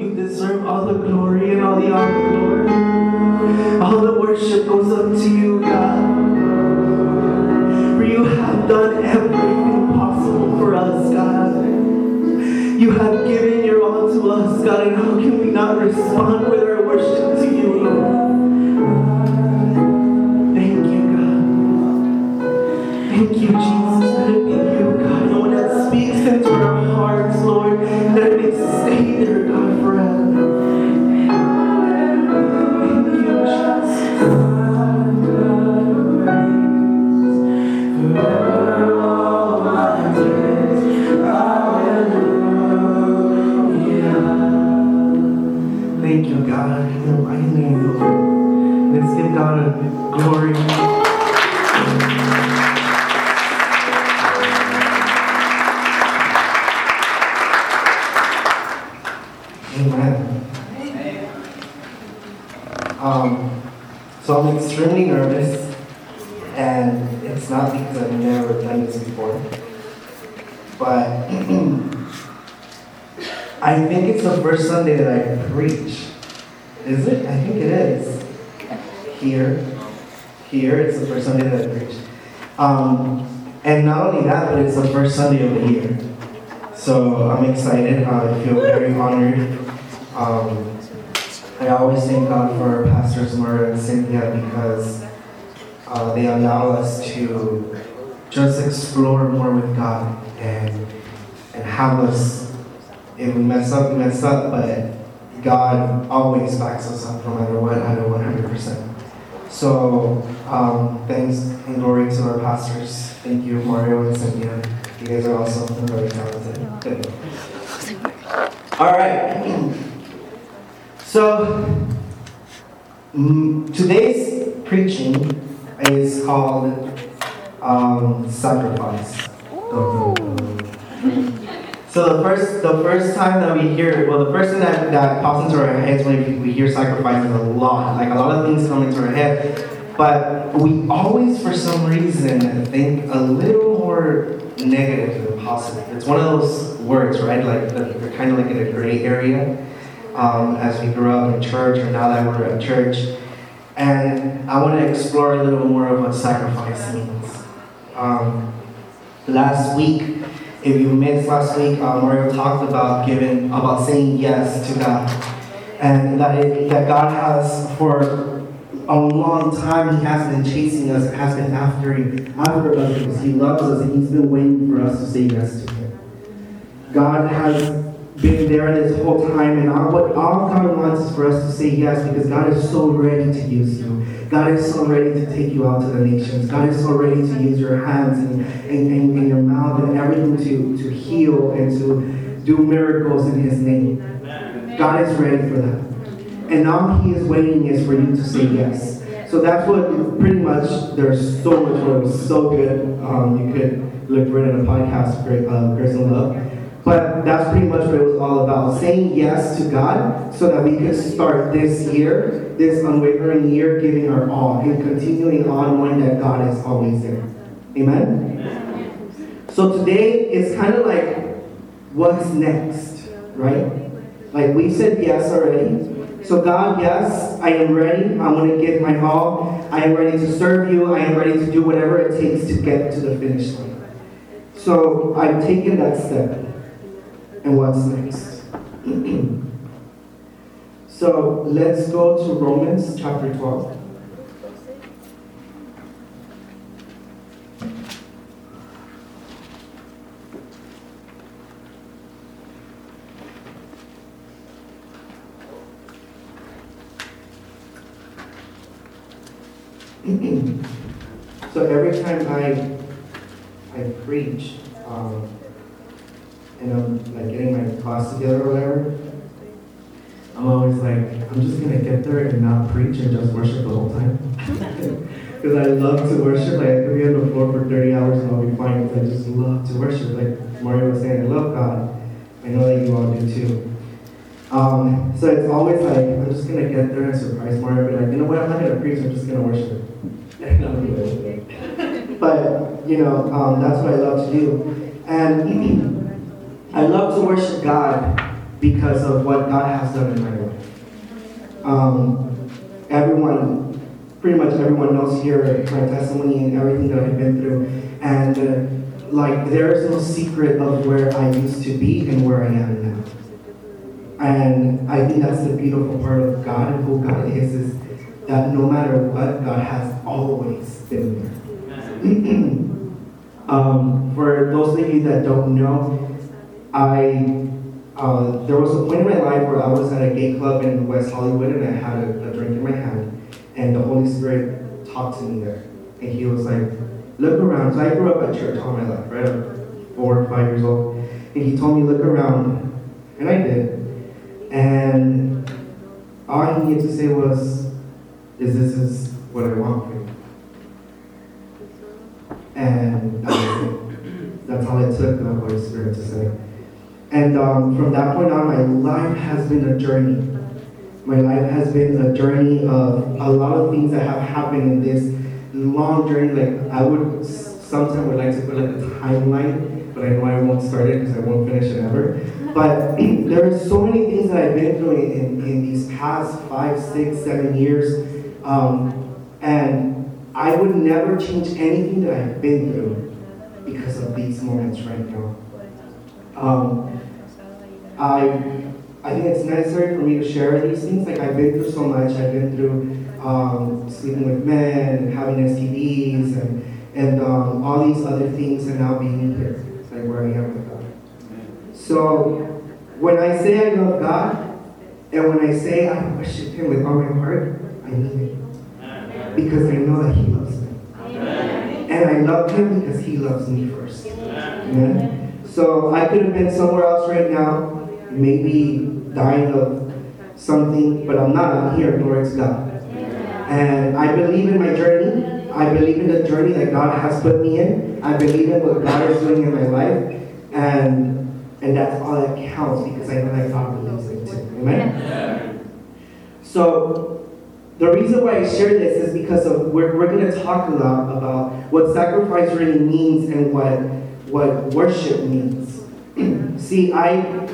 you deserve all the glory and all the honor, Lord. All the worship goes up to you, God. For you have done everything possible for us, God. You have given your all to us, God, and how can we not respond with our worship to you, Lord? Year. So I'm excited. I feel very honored. Um, I always thank God for our Pastors Mario and Cynthia because uh, they allow us to just explore more with God and and have us. If we mess up, we mess up, but God always backs us up no matter what, at 100%. So um, thanks and glory to our pastors. Thank you, Mario and Cynthia. You guys are awesome and very talented. Good. All right. So mm, today's preaching is called um, sacrifice. So the first, the first time that we hear, well, the first thing that, that pops into our heads when we hear sacrifice is a lot. Like a lot of things come into our head, but we always, for some reason, think a little more negative than positive. It's one of those words, right? Like they're kind of like in a gray area. Um, as we grew up in church, or now that we're at church, and I want to explore a little more of what sacrifice means. Um, last week, if you missed last week, uh, Mario talked about giving, about saying yes to God, and that it, that God has for a long time He has been chasing us, has been after us He loves us, and He's been waiting for us to say yes to Him. God has been there this whole time, and all, what all God wants is for us to say yes because God is so ready to use you. God is so ready to take you out to the nations. God is so ready to use your hands and, and, and, and your mouth and everything to, to heal and to do miracles in His name. God is ready for that. And all He is waiting is for you to say yes. So that's what pretty much, there's so much more. It was so good. Um, you could look for it in a podcast, uh, Grace and Love. But that's pretty much what it was all about. Saying yes to God so that we could start this year, this unwavering year, giving our all and continuing on knowing that God is always there. Amen? So today is kind of like what's next, right? Like we said yes already. So God, yes, I am ready. I want to give my all. I am ready to serve you. I am ready to do whatever it takes to get to the finish line. So I've taken that step. And what's next? so let's go to Romans chapter 12. So every time I I preach, um, and I'm like getting my class together or whatever, I'm always like, I'm just gonna get there and not preach and just worship the whole time. Because I love to worship. Like I could be on the floor for 30 hours and I'll be fine. 'cause I just love to worship. Like Mario was saying, I love God. I know that you all do too. Um, so it's always like, I'm just gonna get there and surprise Mario. Be like, you know what? I'm not gonna preach. I'm just worship. I'll do it. But you know, um, that's what I love to do. And I love to worship God because of what God has done in my life. Um, everyone, pretty much everyone knows here my testimony and everything that I've been through. And uh, like, there is no secret of where I used to be and where I am now. And I think that's the beautiful part of God and who God is, is that no matter what, God has always been there. um, for those of you that don't know, I uh, there was a point in my life where I was at a gay club in West Hollywood and I had a, a drink in my hand, and the Holy Spirit talked to me there, and He was like, "Look around." So I grew up at church all my life, right? Four or five years old, and He told me, "Look around," and I did, and all He needed to say was, "Is this is what I want for you?" And that. That's all it took the Holy Spirit to say. And um, from that point on, my life has been a journey. My life has been a journey of a lot of things that have happened in this long journey. Like I would sometimes would like to put like a timeline, but I know I won't start it because I won't finish it ever. But there are so many things that I've been through in, in these past five, six, seven years, um, and I would never change anything that I've been through because of these moments right now. Um, I, I think it's necessary for me to share these things. Like I've been through so much. I've been through um, sleeping with men, having STDs, and and um, all these other things, and now being here, like where I am. So when I say I love God, and when I say I worship Him with all my heart, I mean it because I know that He loves me, and I love Him because He loves me first. Amen. So I could have been somewhere else right now, maybe dying of something, but I'm not. I'm here. Glory to God. And I believe in my journey. I believe in the journey that God has put me in. I believe in what God is doing in my life. And and that's all that counts because I know that God believes it too. Amen? So the reason why I share this is because of we're, we're going to talk a lot about what sacrifice really means and what what worship means. See, I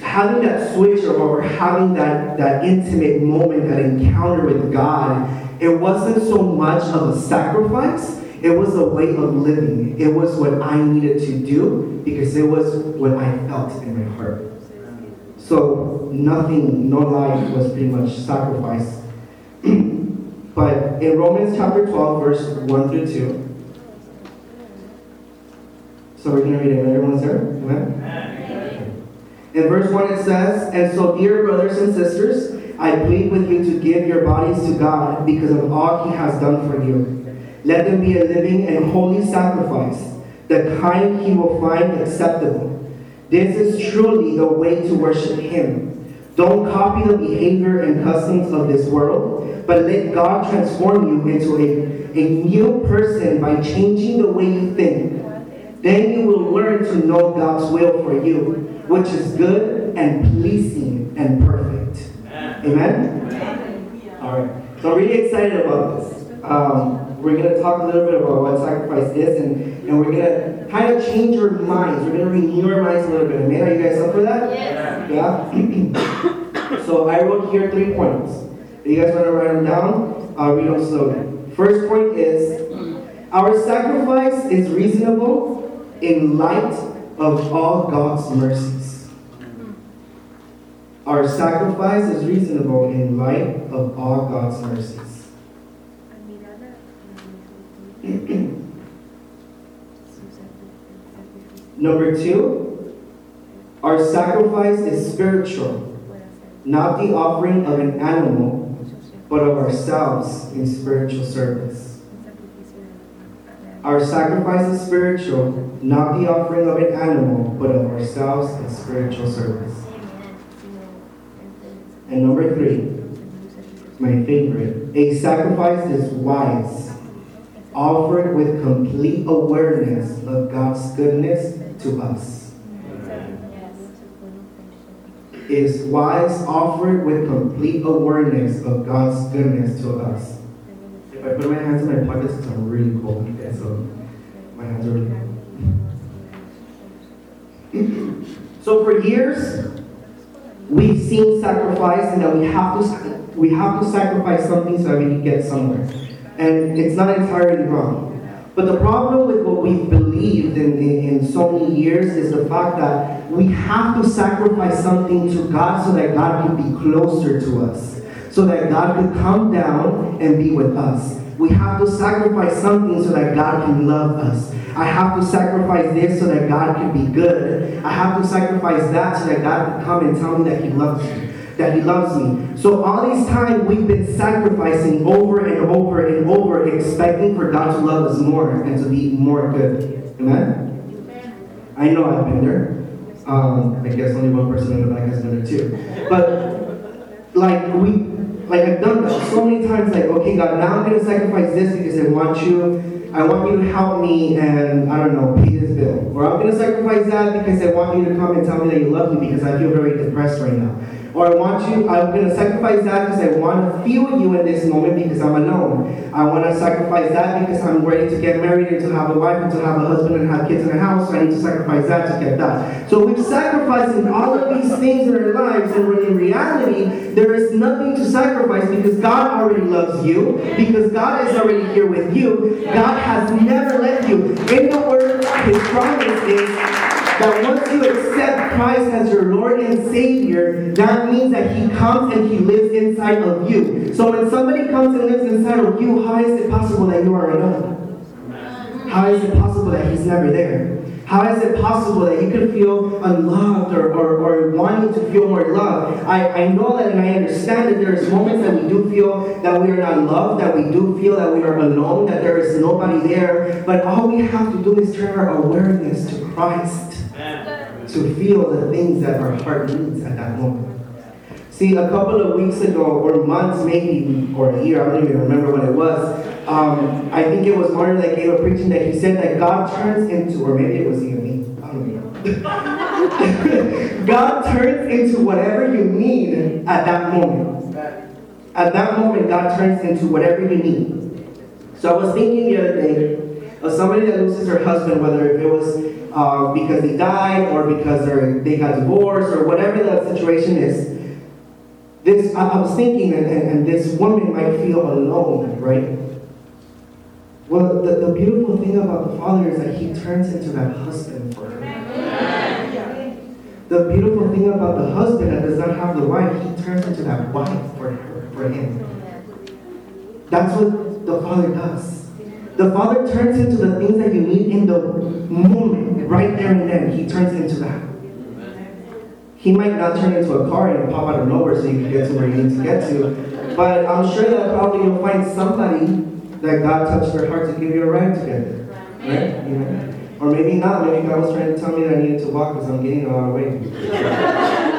having that switch or having that, that intimate moment, that encounter with God, it wasn't so much of a sacrifice, it was a way of living. It was what I needed to do because it was what I felt in my heart. So nothing, no life was pretty much sacrificed. but in Romans chapter 12, verse 1 through 2, so we're going to read it. Everyone's there? Amen? In verse 1 it says, And so, dear brothers and sisters, I plead with you to give your bodies to God because of all he has done for you. Let them be a living and holy sacrifice, the kind he will find acceptable. This is truly the way to worship him. Don't copy the behavior and customs of this world, but let God transform you into a, a new person by changing the way you think. Then you will learn to know God's will for you, which is good and pleasing and perfect. Amen? Amen? All right. So I'm really excited about this. Um, we're going to talk a little bit about what sacrifice is, and, and we're going to kind of change our minds. We're going to renew our minds a little bit. Amen? Are you guys up for that? Yes. Yeah? so I wrote here three points. If you guys want to write them down, I'll read them slowly. First point is our sacrifice is reasonable in light of all God's mercies. Our sacrifice is reasonable in light of all God's mercies. Number two, our sacrifice is spiritual, not the offering of an animal, but of ourselves in spiritual service. Our sacrifice is spiritual, not the offering of an animal, but of ourselves in spiritual service. And number three, my favorite, a sacrifice is wise, offered with complete awareness of God's goodness to us. Is wise, offered with complete awareness of God's goodness to us. If I put my hands in my pockets, I'm really cold, okay, so my hands are really cold. so for years, we've seen sacrifice and that we have to we have to sacrifice something so that we can get somewhere. And it's not entirely wrong. But the problem with what we've believed in, in, in, so many years is the fact that we have to sacrifice something to God so that God can be closer to us, so that God could come down and be with us. We have to sacrifice something so that God can love us. I have to sacrifice this so that God can be good. I have to sacrifice that so that God can come and tell me that He loves me that he loves me. So all these time we've been sacrificing over and over and over, expecting for God to love us more and to be more good. Amen? I know I've been there. Um, I guess only one person in the back has been there too. But like we like I've done that so many times, like, okay, God, now I'm gonna sacrifice this because I want you, I want you to help me and I don't know, pay this bill. Or I'm gonna sacrifice that because I want you to come and tell me that you love me because I feel very depressed right now. Or I want you, I'm going to sacrifice that because I want to feel you in this moment because I'm alone. I want to sacrifice that because I'm ready to get married and to have a wife and to have a husband and have kids in a house. So I need to sacrifice that to get that. So we're sacrificing all of these things in our lives, and in reality, there is nothing to sacrifice because God already loves you, because God is already here with you. God has never left you. In the Word, His promise is that once you accept Christ as your Lord and Savior, that means that He comes and He lives inside of you. So when somebody comes and lives inside of you, how is it possible that you are alone? How is it possible that He's never there? How is it possible that you can feel unloved or, or, or wanting to feel more love? I, I know that and I understand that there's moments that we do feel that we are not loved, that we do feel that we are alone, that there is nobody there. But all we have to do is turn our awareness to Christ to feel the things that our heart needs at that moment. See, a couple of weeks ago, or months maybe, or a year, I don't even remember what it was, um, I think it was Martin that gave a preaching that he said that God turns into, or maybe it was even me, I don't know. God turns into whatever you need at that moment. At that moment, God turns into whatever you need. So I was thinking the other day of somebody that loses her husband, whether if it was uh, because they died or because they got divorced or whatever that situation is. This I, I was thinking, and, and, and, this woman might feel alone, right? Well, the, the beautiful thing about the Father is that He turns into that husband for her. The beautiful thing about the husband that does not have the wife, he turns into that wife for her, for him. That's what the Father does. The Father turns into the things that you need in the moment, right there and then. He turns into that. He might not turn into a car and pop out of nowhere so you can get to where you need to get to. But I'm sure that probably you'll find somebody that God touched their heart to give you a ride to get there. Right? Know? Or maybe not. Maybe God was trying to tell me that I needed to walk because I'm getting a lot of weight.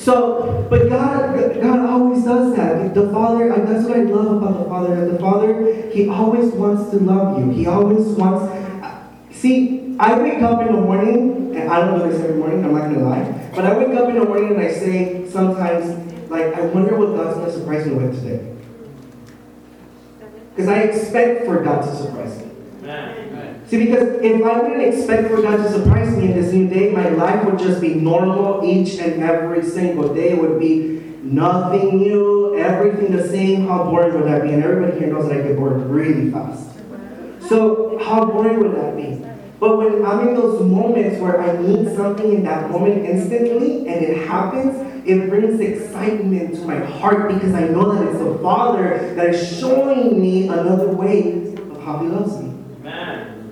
So, but God, God always does that. The Father, and that's what I love about the Father. That the Father, He always wants to love you. He always wants. See, I wake up in the morning, and I don't do this every morning. I'm not gonna lie, but I wake up in the morning and I say sometimes, like, I wonder what God's gonna surprise me with today. Because I expect for God to surprise me. See, because if I wouldn't expect for God to surprise me in this new day, my life would just be normal each and every single day. It would be nothing new, everything the same. How boring would that be? And everybody here knows that I get bored really fast. So, how boring would that be? But when I'm in those moments where I need something in that moment instantly and it happens, it brings excitement to my heart because I know that it's the Father that is showing me another way of how He loves me.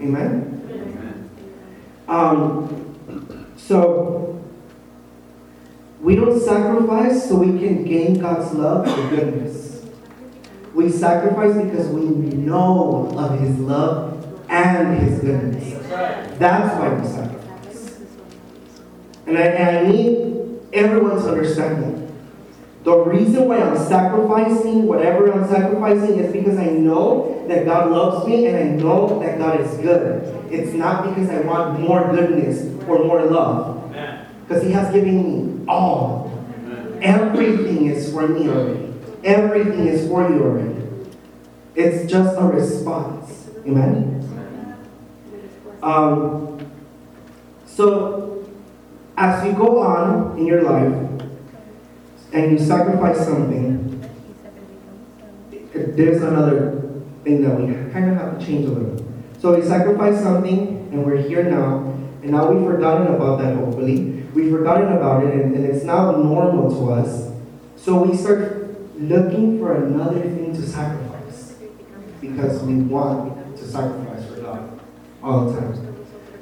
Amen? Amen. Um, so, we don't sacrifice so we can gain God's love or goodness. We sacrifice because we know of His love and His goodness. That's why we sacrifice. And I, and I need everyone to understand that. The reason why I'm sacrificing whatever I'm sacrificing is because I know that God loves me and I know that God is good. It's not because I want more goodness or more love. Because He has given me all. Everything is for me already. Everything is for you already. It's just a response. Amen? Um, so, as you go on in your life and you sacrifice something, there's another thing that we kind of have to change a little. So we sacrifice something and we're here now, and now we've forgotten about that, hopefully. We've forgotten about it, and, and it's now normal to us. So we start looking for another thing to sacrifice because we want to sacrifice for God all the time.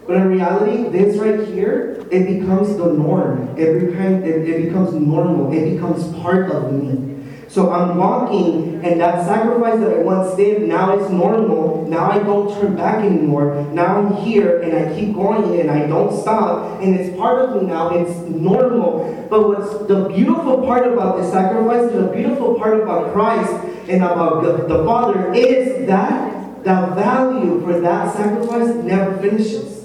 But in reality, this right here, it becomes the norm. It, it, it becomes normal. It becomes part of me. So I'm walking, and that sacrifice that I once did, now it's normal. Now I don't turn back anymore. Now I'm here, and I keep going, and I don't stop. And it's part of me now. It's normal. But what's the beautiful part about this sacrifice, the beautiful part about Christ and about the Father is that the value for that sacrifice never finishes.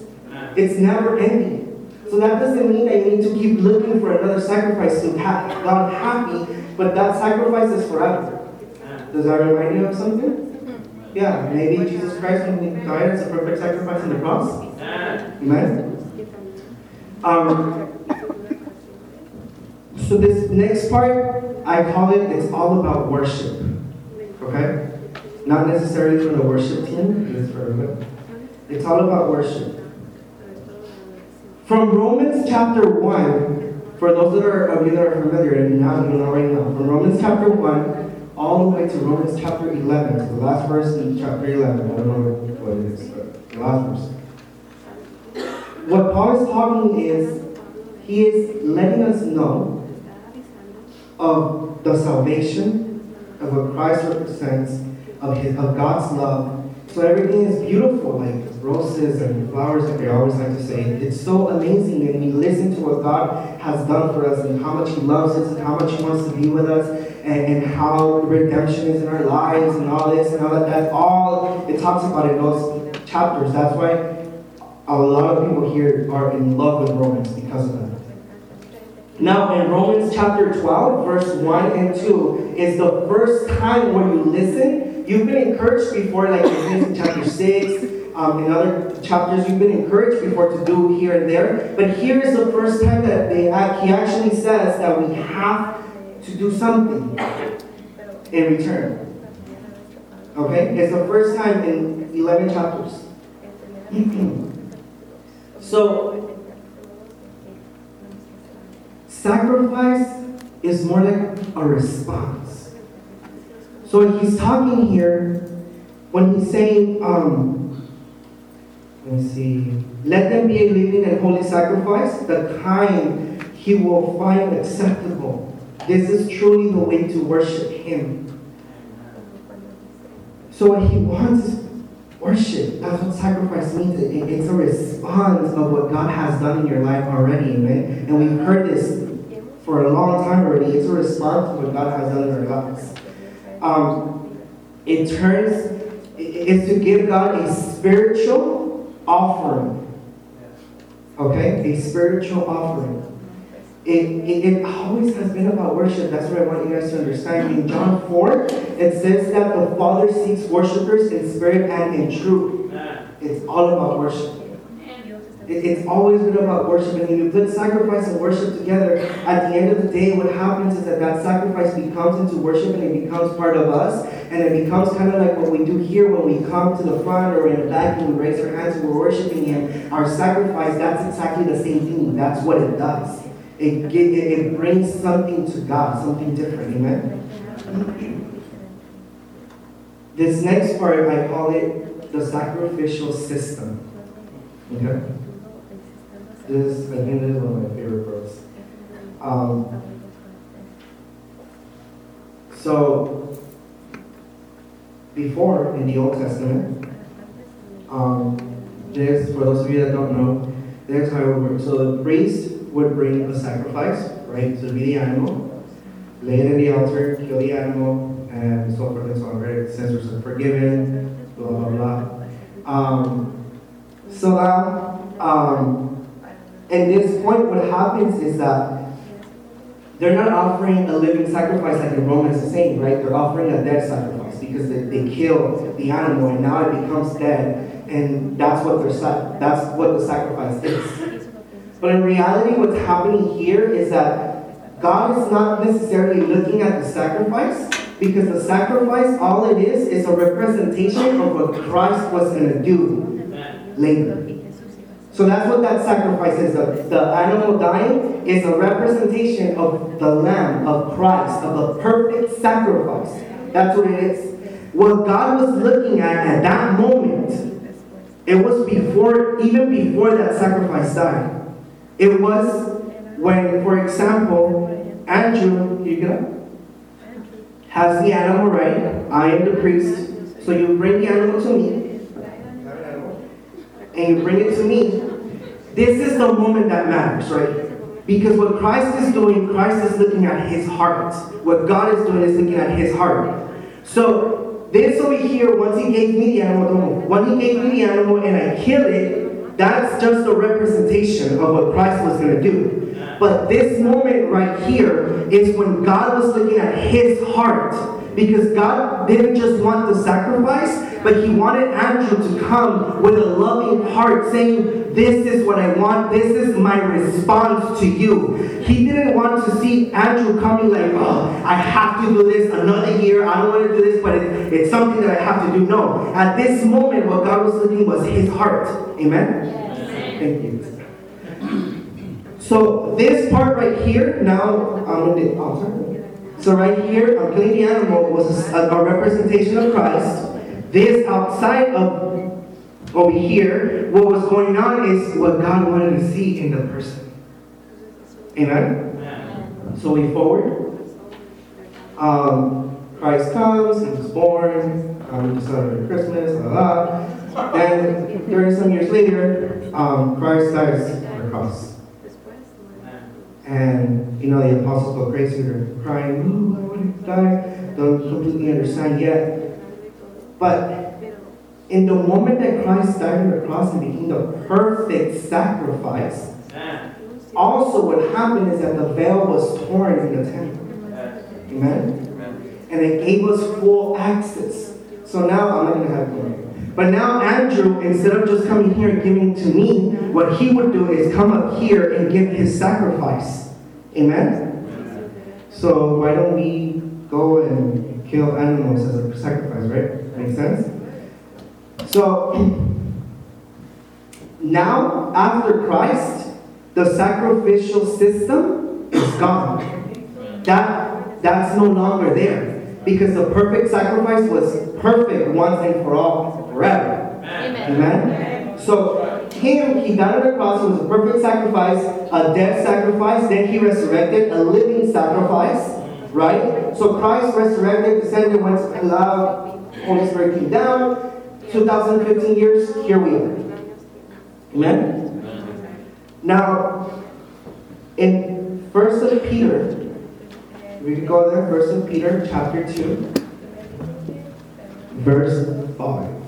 It's never ending. So that doesn't mean I need to keep looking for another sacrifice to have God happy, but that sacrifice is forever. Does that remind you of something? Yeah, maybe Jesus Christ when he died as a perfect sacrifice on the cross. Amen. Um, so this next part, I call it, it's all about worship. Okay? Not necessarily for the worship team, it's for everybody. It's all about worship. From Romans chapter 1, for those that are of you that are familiar, and now you know right now, from Romans chapter 1 all the way to Romans chapter 11, to the last verse in chapter 11. I don't know what it is, but the last verse. What Paul is talking is, he is letting us know of the salvation of what Christ represents, of, his, of God's love, so everything is beautiful, like roses and flowers, like I always like to say. It's so amazing, and we listen to what God has done for us, and how much He loves us, and how much He wants to be with us, and, and how redemption is in our lives, and all this, and all that. That's all it talks about in those chapters. That's why a lot of people here are in love with Romans because of that. Now, in Romans chapter 12, verse 1 and 2, is the first time when you listen You've been encouraged before, like in chapter 6, um, in other chapters, you've been encouraged before to do here and there. But here is the first time that they, he actually says that we have to do something in return. Okay? It's the first time in 11 chapters. so, sacrifice is more like a response. So he's talking here when he's saying, um, let me see, let them be a living and holy sacrifice, the kind he will find acceptable. This is truly the way to worship him. So what he wants is worship. That's what sacrifice means. it's a response of what God has done in your life already, amen? And we've heard this for a long time already. It's a response to what God has done in our lives um, it turns, is to give God a spiritual offering. Okay? A spiritual offering. It, it, it, always has been about worship. That's what I want you guys to understand. In John 4, it says that the Father seeks worshipers in spirit and in truth. It's all about worship. It's always been about worship. And when you put sacrifice and worship together, at the end of the day, what happens is that that sacrifice becomes into worship and it becomes part of us. And it becomes kind of like what we do here when we come to the front or in the back and we raise our hands and we're worshiping Him. Our sacrifice, that's exactly the same thing. That's what it does. It, it, it brings something to God, something different. Amen? This next part, I call it the sacrificial system. Okay? This, I think this is one of my favorite books. Um, so, before in the Old Testament, um, this, for those of you that don't know, there's how it works. So the priest would bring a sacrifice, right? So be the animal, lay it in the altar, kill the animal, and so forth and so on, right? Sins are forgiven, blah, blah, blah. Um, so now, um, and this point, what happens is that they're not offering a living sacrifice like the Romans are saying, right? They're offering a dead sacrifice because they, they kill the animal and now it becomes dead. And that's what, they're, that's what the sacrifice is. But in reality, what's happening here is that God is not necessarily looking at the sacrifice because the sacrifice, all it is, is a representation of what Christ was going to do later. So that's what that sacrifice is. The, the animal dying is a representation of the Lamb, of Christ, of the perfect sacrifice. That's what it is. What God was looking at at that moment, it was before, even before that sacrifice died. It was when, for example, Andrew, you up, has the animal right. I am the priest. So you bring the animal to me, and you bring it to me. This is the moment that matters, right? Because what Christ is doing, Christ is looking at his heart. What God is doing is looking at his heart. So this over here, once he gave me the animal, when he gave me the animal and I kill it, that's just a representation of what Christ was going to do. But this moment right here is when God was looking at his heart. Because God didn't just want the sacrifice, but he wanted Andrew to come with a loving heart saying, This is what I want. This is my response to you. He didn't want to see Andrew coming like, Oh, I have to do this another year. I don't want to do this, but it, it's something that I have to do. No. At this moment, what God was looking was his heart. Amen? Yes. Thank you. So this part right here, now I'm going to, oh, sorry. So right here, killing the animal was a, a representation of Christ. This outside of over here, what was going on is what God wanted to see in the person. Amen? So we forward. Um, Christ comes, he was born, um, we celebrate Christmas, la la. And 30 some years later, um, Christ dies on the cross. And, you know, the apostles go crazy. They're crying, oh, I want to die. Don't completely understand yet. But in the moment that Christ died on the cross and became the perfect sacrifice, also what happened is that the veil was torn in the temple. Amen? And it gave us full access. So now, I'm not going to have glory. But now Andrew, instead of just coming here and giving to me, what he would do is come up here and give his sacrifice. Amen? So why don't we go and kill animals as a sacrifice, right? Makes sense? So now, after Christ, the sacrificial system is gone. That that's no longer there. Because the perfect sacrifice was perfect once and for all, forever. Amen. Amen. So him, he died on the cross, was a perfect sacrifice, a death sacrifice, then he resurrected, a living sacrifice, right? So Christ resurrected, descended, went to love, Holy Spirit came down, 2015 years, here we are. Amen? Amen. Now, in First of Peter, we can go there, First of Peter, chapter 2, verse 5.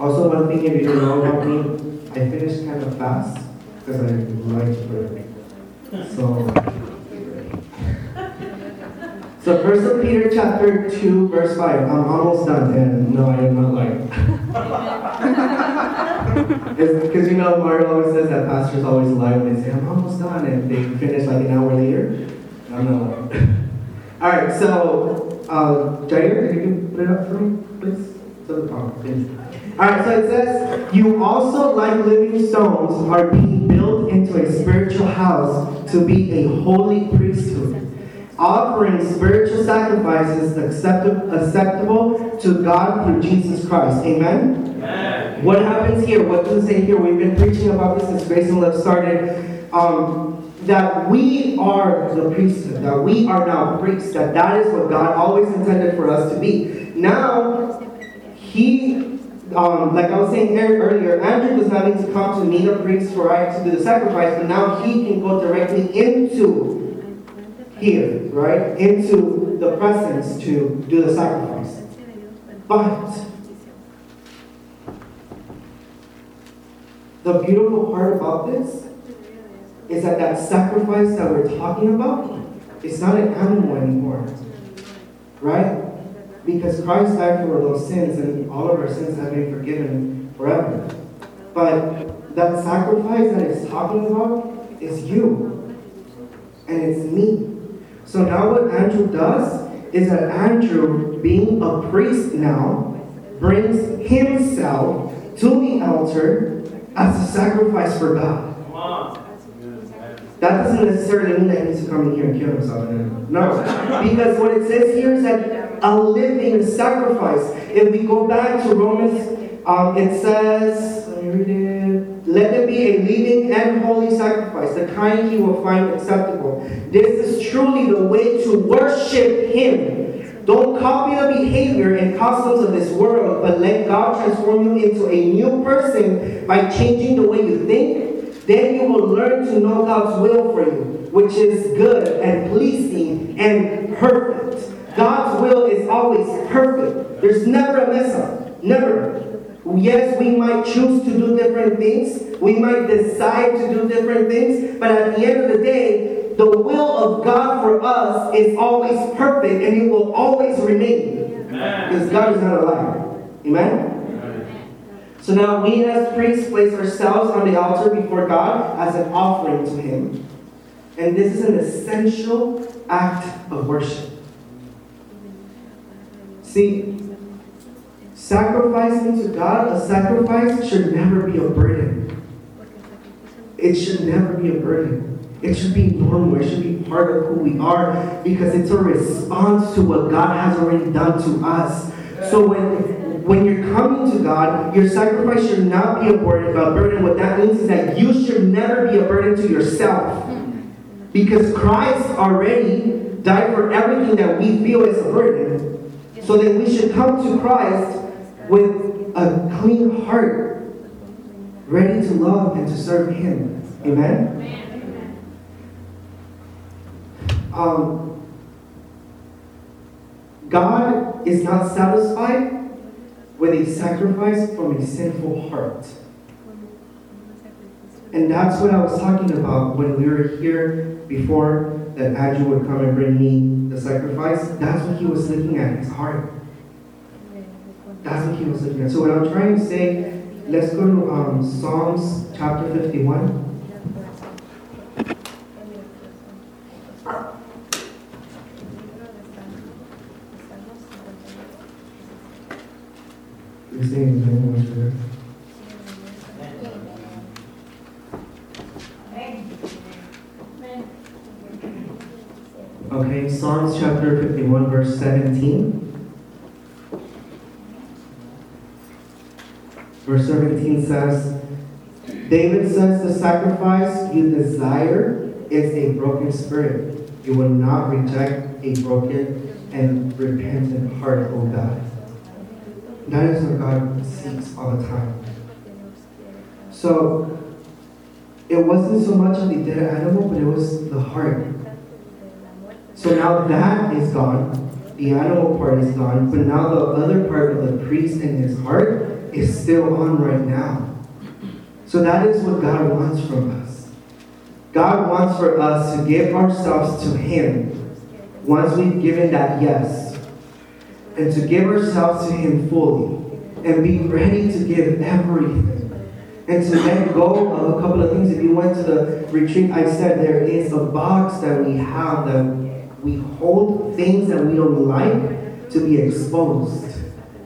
Also, one thing if you don't know about me, I finished kind of fast because I like to So, so First Peter chapter 2, verse 5. I'm almost done, and no, I am not lying. Because you know, Mario always says that pastors always lie when they say, I'm almost done, and they finish like an hour later. I'm not lying. All right, so, uh, Jair, can you put it up for me, please? So, oh, please. Alright, so it says, You also, like living stones, are being built into a spiritual house to be a holy priesthood, offering spiritual sacrifices acceptable to God through Jesus Christ. Amen? Amen. What happens here? What does it say here? We've been preaching about this since Grace and Love started. Um, that we are the priesthood, that we are now priests, that that is what God always intended for us to be. Now, He um, like I was saying earlier, Andrew was having to come to meet a priest for I to do the sacrifice, but now he can go directly into here, right? Into the presence to do the sacrifice. But the beautiful part about this is that that sacrifice that we're talking about is not an animal anymore, right? Because Christ died for those sins and all of our sins have been forgiven forever. But that sacrifice that it's talking about is you and it's me. So now what Andrew does is that Andrew, being a priest now, brings himself to the altar as a sacrifice for God. That doesn't necessarily mean that he needs to come in here and kill himself. No. Because what it says here is that a living sacrifice. If we go back to Romans, um, it says, let it be a living and holy sacrifice, the kind he will find acceptable. This is truly the way to worship him. Don't copy the behavior and customs of this world, but let God transform you into a new person by changing the way you think then you will learn to know God's will for you, which is good and pleasing and perfect. God's will is always perfect. There's never a mess up. Never. Yes, we might choose to do different things. We might decide to do different things. But at the end of the day, the will of God for us is always perfect and it will always remain. Because God is not a liar. Amen? So now we as priests place ourselves on the altar before God as an offering to Him. And this is an essential act of worship. See, sacrificing to God, a sacrifice should never be a burden. It should never be a burden. It should be normal. It should be part of who we are because it's a response to what God has already done to us. So when when you're coming to God, your sacrifice should not be a burden. A burden. What that means is that you should never be a burden to yourself. Because Christ already died for everything that we feel is a burden. So that we should come to Christ with a clean heart, ready to love and to serve Him. Amen? Um, God is not satisfied with a sacrifice from a sinful heart. And that's what I was talking about when we were here before that Andrew would come and bring me the sacrifice, that's what he was looking at, his heart. That's what he was looking at. So what I'm trying to say, let's go to um, Psalms chapter 51. You're saying 51 verse 17. Verse 17 says, David says, The sacrifice you desire is a broken spirit. You will not reject a broken and repentant heart, O God. That is what God seeks all the time. So, it wasn't so much of the dead animal, but it was the heart so now that is gone. The animal part is gone, but now the other part of the priest in his heart is still on right now. So that is what God wants from us. God wants for us to give ourselves to Him once we've given that yes and to give ourselves to Him fully and be ready to give everything and to let go of a couple of things. If you went to the retreat, I said there is a box that we have that we hold things that we don't like to be exposed.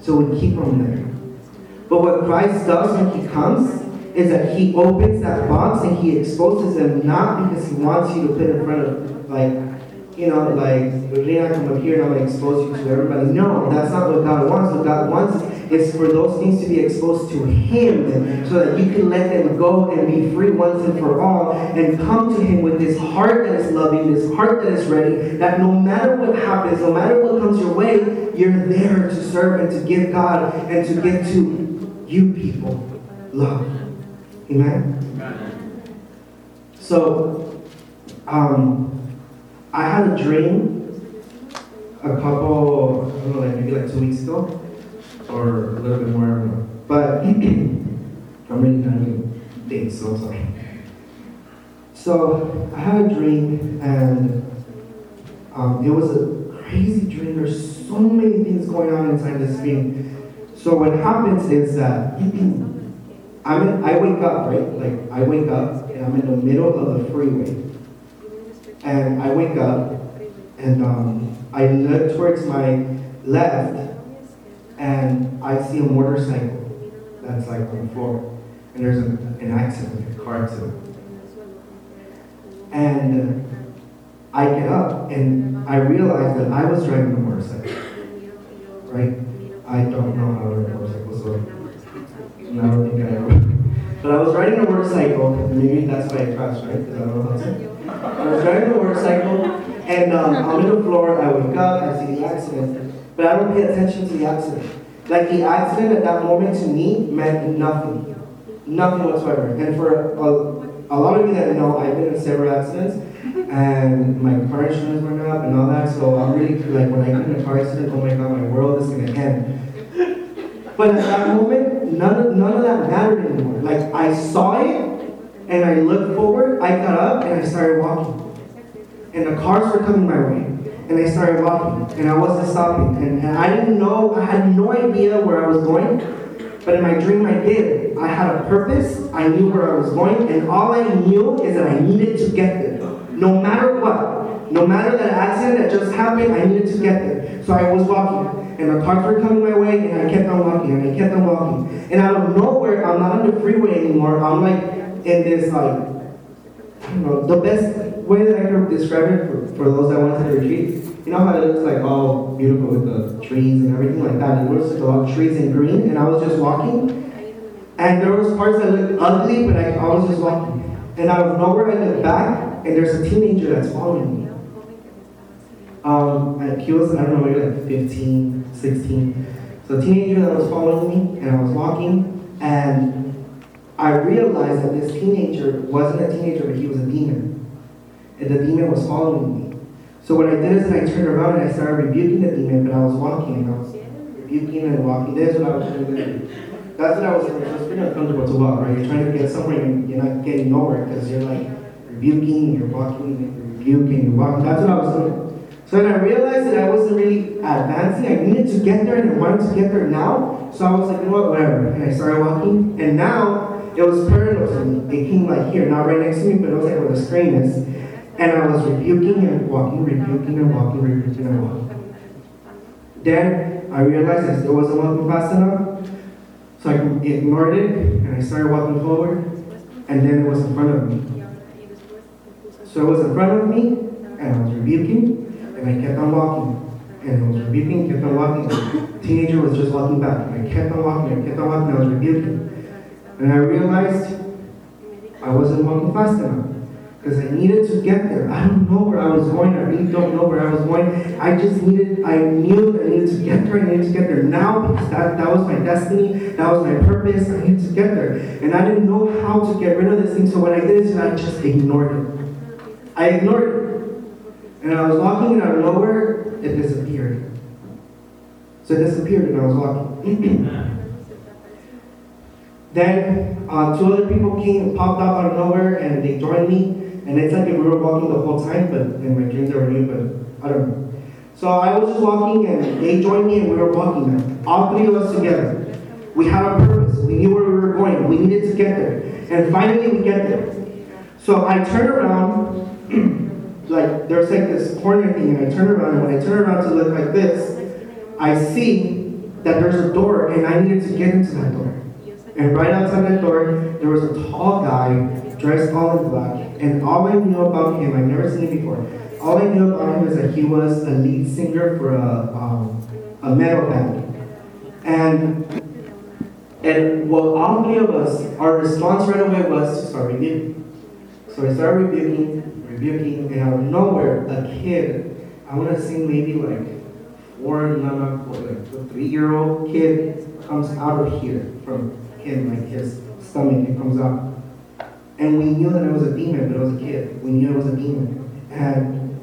So we keep them there. But what Christ does when He comes is that He opens that box and He exposes them not because He wants you to put in front of, like, you know, like, Rina, come up here and I'm going to expose you to everybody. No, that's not what God wants. What God wants is for those things to be exposed to Him so that you can let them go and be free once and for all and come to Him with this heart that is loving, this heart that is ready, that no matter what happens, no matter what comes your way, you're there to serve and to give God and to give to you people love. Amen? So, um, I had a dream a couple, I don't know, like maybe like two weeks ago, or a little bit more, I don't know. But I'm really kind of dates, so sorry. So I had a dream, and um, it was a crazy dream. There's so many things going on inside this being. So what happens is that I'm in, I wake up, right? Like I wake up and I'm in the middle of the freeway. And I wake up and um, I look towards my left and I see a motorcycle that's like on the floor. And there's a, an accident, a car accident. And I get up and I realize that I was driving the motorcycle. Right? I don't know how to ride a motorcycle, so I don't think I ever. But I was riding a motorcycle, and maybe that's why I crashed, right? Because I don't know how to. I was riding a motorcycle, and um, in the floor, I wake up, I see the accident, but I don't pay attention to the accident. Like the accident at that moment to me meant nothing. Nothing whatsoever. And for a, a lot of you that know, I've been in several accidents, and my car insurance went up and all that, so I'm really, like, when I get in a car accident, oh my god, my world is gonna end. But at that moment, none of, none of that mattered anymore. Like, I saw it, and I looked forward, I got up, and I started walking. And the cars were coming my way. And I started walking, and I wasn't stopping. And, and I didn't know, I had no idea where I was going. But in my dream, I did. I had a purpose, I knew where I was going, and all I knew is that I needed to get there. No matter what. No matter that accident that just happened, I needed to get there. So I was walking and the cars were coming my way, and I kept on walking, and I kept on walking. And out of nowhere, I'm not on the freeway anymore. I'm like in this like, don't know, the best way that I could describe it for, for those that went to the retreat. You know how it looks like all beautiful with the trees and everything like that. It looks like a lot of trees and green, and I was just walking, and there was parts that looked ugly, but I, I was just walking. And out of nowhere, I look back, and there's a teenager that's following me. Um, and he was, I don't know, maybe like 15, 16. So a teenager that was following me, and I was walking, and I realized that this teenager wasn't a teenager, but he was a demon. And the demon was following me. So what I did is I turned around and I started rebuking the demon, but I was walking, and I was rebuking and walking. That's what I was trying to do. That's what I was doing. It was pretty uncomfortable to walk, right? You're trying to get somewhere and you're not getting nowhere because you're like rebuking, you're walking, you're rebuking, you're walking. That's what I was doing. So then I realized that I wasn't really advancing. I needed to get there and I wanted to get there now. So I was like, you know what, whatever. And I started walking. And now it was to me. It came like here, not right next to me, but it was like where the screen is. And I was rebuking and walking, rebuking and walking, rebuking and walking. Then I realized I still wasn't walking fast enough. So I ignored it and I started walking forward. And then it was in front of me. So it was in front of me and I was rebuking and I kept on walking. And I was rebuking, kept on walking. The teenager was just walking back. And I kept on walking, I kept on walking, and I was rebuking. And I realized I wasn't walking fast enough. Because I needed to get there. I don't know where I was going. I really don't know where I was going. I just needed, I knew I needed to get there. I needed to get there now because that, that was my destiny. That was my purpose. I needed to get there. And I didn't know how to get rid of this thing. So what I did is I just ignored it. I ignored it. And I was walking, and of nowhere, it disappeared. So it disappeared, and I was walking. then uh, two other people came, popped up out of nowhere, and they joined me. And it's like we were walking the whole time, but in my dreams were new, but I don't know. So I was just walking, and they joined me, and we were walking. All three of us together. We had a purpose. We knew where we were going. We needed to get there. And finally, we get there. So I turn around. like there's like this corner thing, and I turn around, and when I turn around to look like this, I see that there's a door, and I needed to get into that door. And right outside that door, there was a tall guy dressed all in black, and all I knew about him, I've never seen him before. All I knew about him is that he was a lead singer for a um, a metal band, and and well, all three of us, our response right away was to start rebuking. So I started rebuking, rebuking, and out of nowhere, a kid, I want to say maybe like four, not like a three-year-old kid comes out of here from him, like his stomach, it comes out. And we knew that it was a demon, but it was a kid. We knew it was a demon. And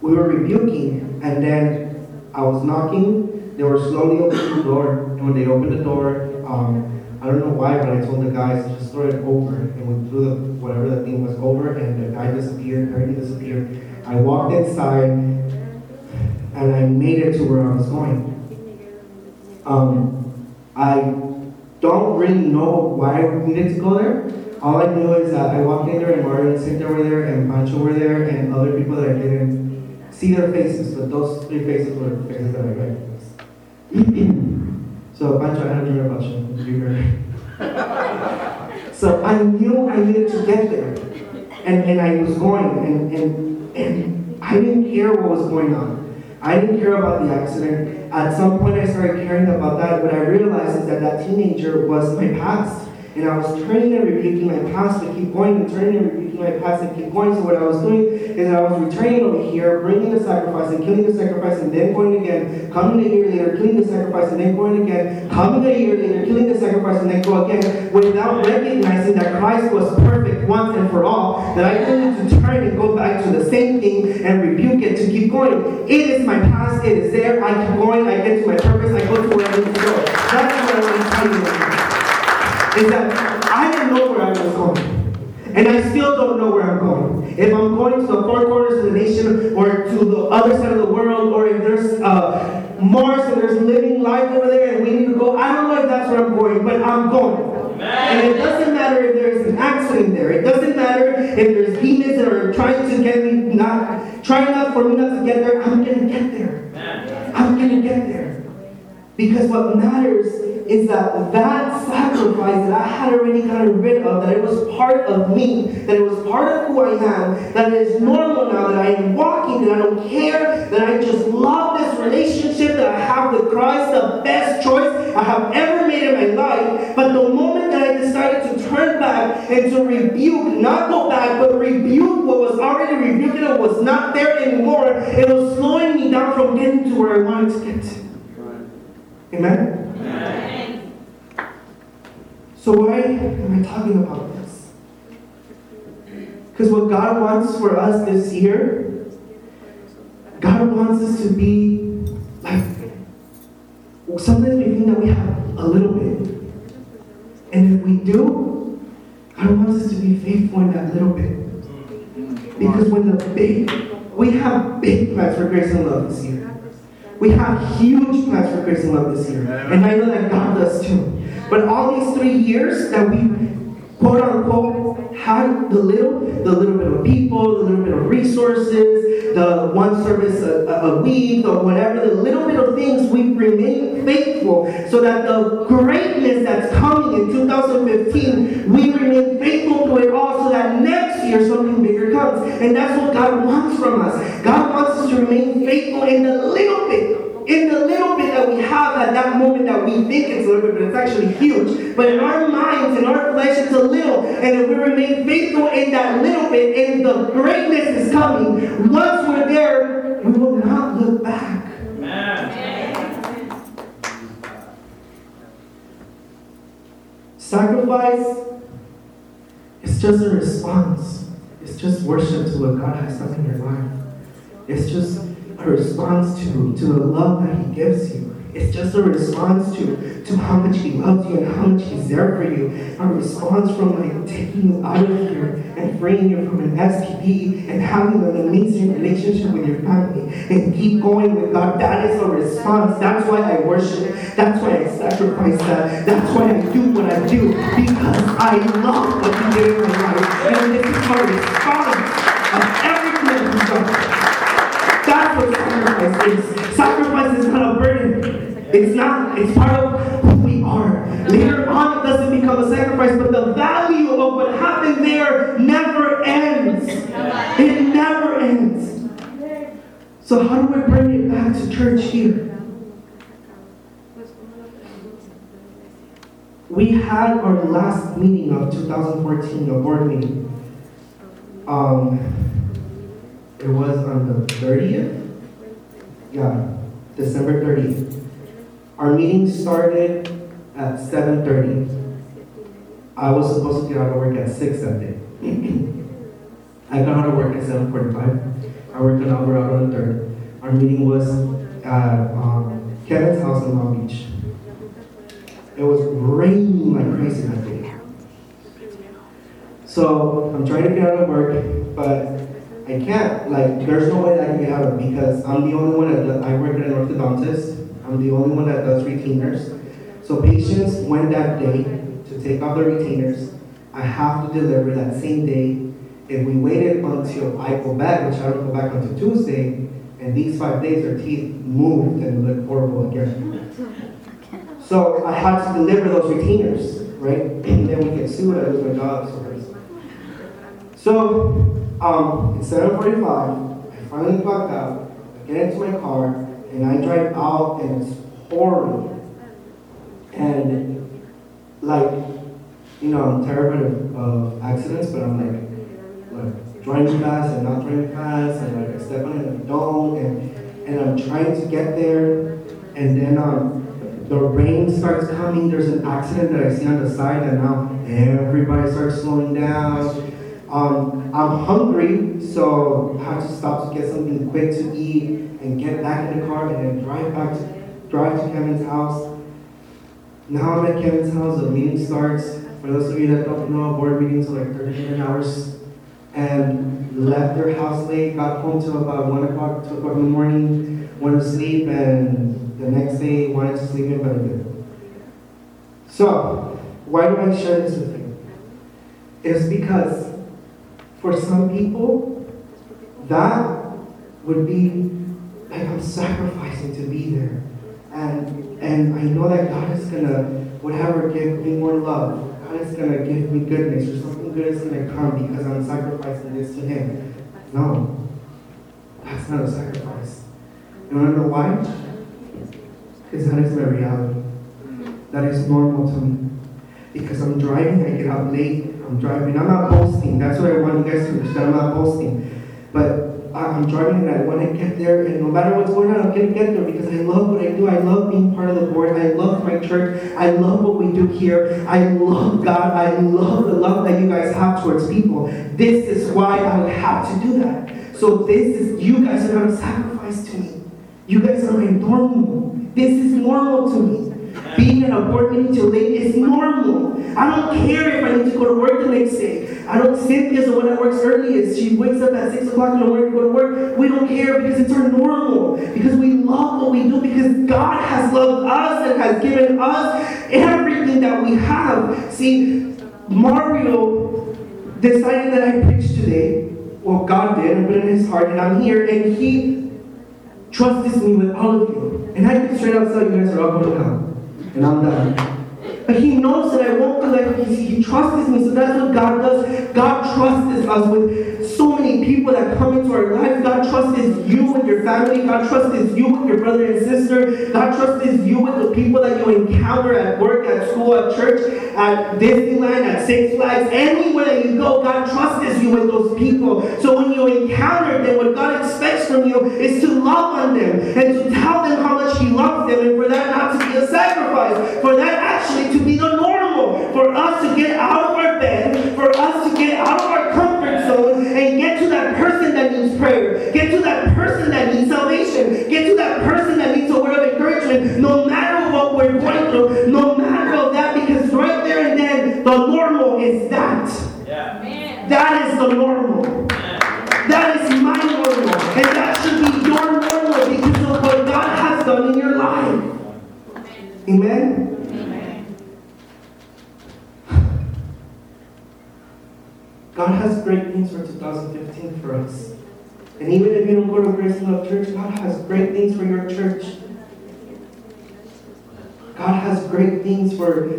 we were rebuking, and then I was knocking. They were slowly opening the door, and when they opened the door, um, I don't know why, but I told the guys to just throw it over, and we threw the, whatever the thing was over, and the guy disappeared, everything disappeared. I walked inside, and I made it to where I was going. Um, I don't really know why I needed to go there. All I knew is that I walked in there and Mario and Cynthia were there and Pancho were there and other people that I didn't see their faces, but those three faces were the faces that I recognized. so Pancho, I had a dream about you. You heard. so I knew I needed to get there. And, and I was going and, and, and I didn't care what was going on. I didn't care about the accident. At some point, I started caring about that. What I realized is that that teenager was my past. And I was turning and rebuking my past to keep going, and turning and rebuking my past and keep going. So what I was doing is I was returning over here, bringing the sacrifice and killing the sacrifice, and then going again, coming a year later, killing the sacrifice, and then going again, coming a year later, killing the sacrifice, and then go again, without recognizing that Christ was perfect once and for all, that I to turn and go back to the same thing and rebuke it to keep going. It is my past, it is there, I keep going, I get to my purpose, I go to where I need to go. That's what I want to tell you is that I didn't know where I was going. And I still don't know where I'm going. If I'm going to the four corners of the nation or to the other side of the world, or if there's uh, Mars and there's living life over there and we need to go, I don't know if that's where I'm going, but I'm going. And it doesn't matter if there's an accident there. It doesn't matter if there's demons that are trying to get me, not trying not for me not to get there. I'm gonna get there. I'm gonna get there. Because what matters is that that sacrifice that I had already gotten rid of, that it was part of me, that it was part of who I am, that it is normal now, that I am walking, that I don't care, that I just love this relationship, that I have with Christ, the best choice I have ever made in my life. But the moment that I decided to turn back and to rebuke, not go back, but rebuke what was already rebuked and was not there anymore, it was slowing me down from getting to where I wanted to get to. Amen? Amen. So why am I talking about this? Because what God wants for us this year, God wants us to be like, sometimes we think that we have a little bit. And if we do, God wants us to be faithful in that little bit. Mm. Because when the big, we have big plans for grace and love this year. We have huge plans for grace and love this year. And I know that God does too. But all these three years that we quote unquote had the little, the little bit of people, the little bit of resources, the one service a, a week or whatever, the little bit of things we remain faithful so that the greatness that's coming in 2015, we remain faithful to it all so that next year something bigger comes. And that's what God wants from us. God wants us to remain faithful in the little bit in the little bit that we have at that moment that we think it's a little bit, but it's actually huge. But in our minds, in our flesh, it's a little. And if we remain faithful in that little bit, and the greatness is coming, once we're there, we will not look back. Sacrifice is just a response. Just worship to what God has done in your life. It's just a response to, to the love that He gives you. It's just a response to, to how much He loves you and how much He's there for you. A response from like taking you out of here and freeing you from an STD and having an amazing relationship with your family and keep going with God. That is a response. That's why I worship. That's why I sacrifice that. That's why I do what I do because I love what He did in my life. And this is my response of everything that He's. That's what sacrifice is. Sacrifice is not a burden. It's not. It's part of who we are. Later on, it doesn't become a sacrifice, but the value of what happened there never ends. It never ends. So how do we bring it back to church here? We had our last meeting of 2014, a board meeting. Um, it was on the 30th? Yeah, December 30th. Our meeting started at 7.30. I was supposed to get out of work at 6 that day. I got out of work at 7.45. I worked an hour out on the 3rd. Our meeting was at um, Kevin's house in Long Beach. It was raining like crazy that day. So I'm trying to get out of work, but I can't. Like, there's no way that I can get out of because I'm the only one that I work at an orthodontist. I'm the only one that does retainers. So patients went that day to take off the retainers. I have to deliver that same day. If we waited until I go back, which I don't go back until Tuesday, and these five days their teeth moved and looked horrible again. So I had to deliver those retainers, right? And then we get sued, I lose my job. So, so um, it's 7.45, I finally clock out, I get into my car, and I drive out, and it's horrible. And, like, you know, I'm terrified of, of accidents, but I'm like, like, driving fast and not driving fast, and like, I step on it and I don't, and, and I'm trying to get there, and then, um, the rain starts coming, there's an accident that I see on the side, and now everybody starts slowing down. Um, I'm hungry, so I have to stop to get something quick to eat and get back in the car and then drive back to drive to Kevin's house. Now I'm at Kevin's house, the meeting starts. For those of you that don't know, board meetings are like 30 minute hours. And left their house late, got home till about 1 o'clock, 2 o'clock in the morning, went to sleep, and the next day wanted to sleep in, but again. So, why do I share this with you? It's because for some people, that would be I'm sacrificing to be there. And and I know that God is gonna, whatever, give me more love. God is gonna give me goodness, or something good is gonna come because I'm sacrificing this to Him. No, that's not a sacrifice. You wanna know why? Because that is my reality. That is normal to me. Because I'm driving, I get out late, I'm driving. I'm not boasting. That's what I want you guys to understand. I'm not boasting. But I'm driving and I want to get there, and no matter what's going on, I'm going to get there because I love what I do. I love being part of the board. I love my church. I love what we do here. I love God. I love the love that you guys have towards people. This is why I have to do that. So this is, you guys are going to sacrifice to me. You guys are my normal. This is normal to me. Being at a board meeting till late is normal. I don't care if I need to go to work the next day. I don't, Cynthia, the one that works early, is she wakes up at 6 o'clock in the morning to go to work. We don't care because it's our normal. Because we love what we do. Because God has loved us and has given us everything that we have. See, Mario decided that I preach today. Well, God did and put it in his heart, and I'm here, and he trusts me with all of you. And I can straight up tell you guys are all going to come and I'm done. But he knows that I won't be like he, trusts me, so that's what God does. God trusts us with so many people that come into our life. God trusts you with your family. God trusts you with your brother and sister. God trusts you with the people that you encounter at work, at school, at church, at Disneyland, at Six Flags, anywhere that you go. God trusts you with those people. So when you encounter them, what God expects from you is to love on them and to tell them how much He loves them, and for that not to be a sacrifice, for that actually to be the normal, for us to get out of our bed, for us to get out of our comfort zone and get to that person that needs prayer, get to that person that needs salvation, get to that person that needs a word of encouragement, no matter what we're going through, no matter of that, because right there and then, the normal is that. Yeah. That is the normal. That is my normal. And that should be your normal because of what God has done in your life. Amen? God has great things for 2015 for us. And even if you don't go to Grace Love Church, God has great things for your church. God has great things for,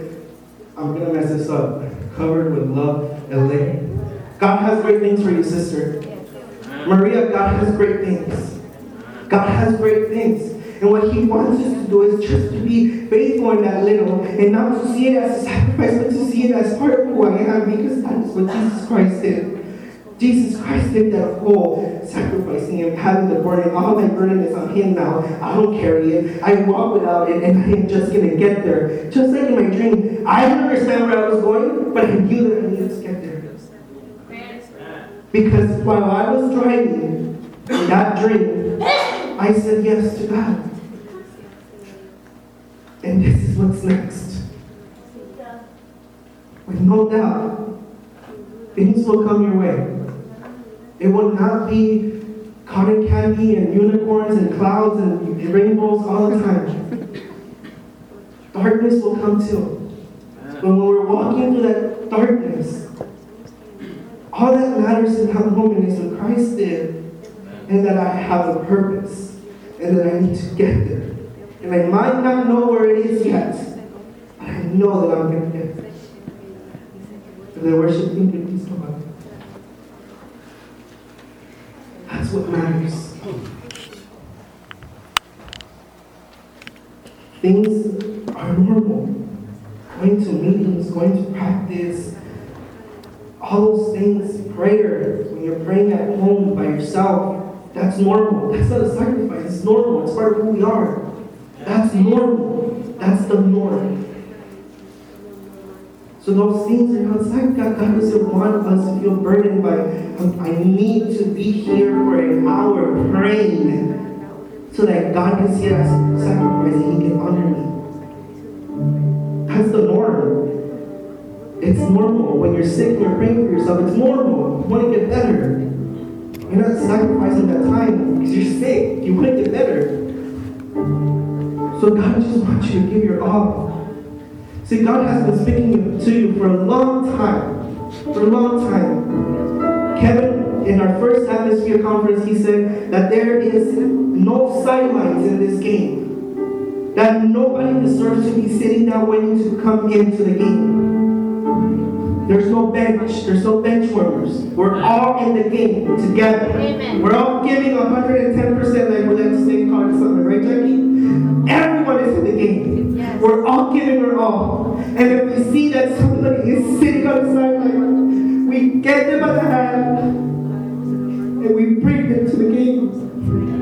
I'm going to mess this up, covered with love, LA. God has great things for you, sister. Maria, God has great things. God has great things. And what he wants us to do is just to be faithful in that little and not to see it as a sacrifice, but to see it as part of who I am because that is what Jesus Christ did. Jesus Christ did that whole sacrificing him, having the burden. All my burden is on him now. I don't carry it. I walk without it, and I am just to get there. Just like in my dream, I didn't understand where I was going, but I knew that I needed to get there. Because while I was driving in that dream, I said yes to God. And this is what's next. With no doubt, things will come your way. It will not be cotton candy and unicorns and clouds and rainbows all the time. Darkness will come too. But when we're walking through that darkness, all that matters in that moment is what Christ did, and that I have a purpose, and that I need to get there. And I might not know where it is yet, but I know that I'm going to get. And the worship team, can please come up. That's what matters. Things are normal. Going to meetings, going to practice, all those things, prayer, when you're praying at home by yourself, that's normal. That's not a sacrifice, it's normal. It's part of who we are. That's normal. That's the norm. So those things are outside God. God doesn't want us to feel burdened by, um, I need to be here for an hour praying so that God can see us sacrifice and He can honor me. That's the norm. It's normal. When you're sick you're praying for yourself, it's normal. You want to get better. You're not sacrificing that time because you're sick. You want to get better. So God just wants you to give your all. See, God has been speaking to you for a long time. For a long time. Kevin, in our first atmosphere conference, he said that there is no sidelines in this game. That nobody deserves to be sitting down waiting to come into the game. There's no bench. There's no bench warmers. We're all in the game together. Amen. We're all giving 110% like we're that snake card something, right, Jackie? Everyone is in the game. Yes. We're all giving our all. And if we see that somebody is sitting on the sideline, we get them by the hand and we bring them to the game.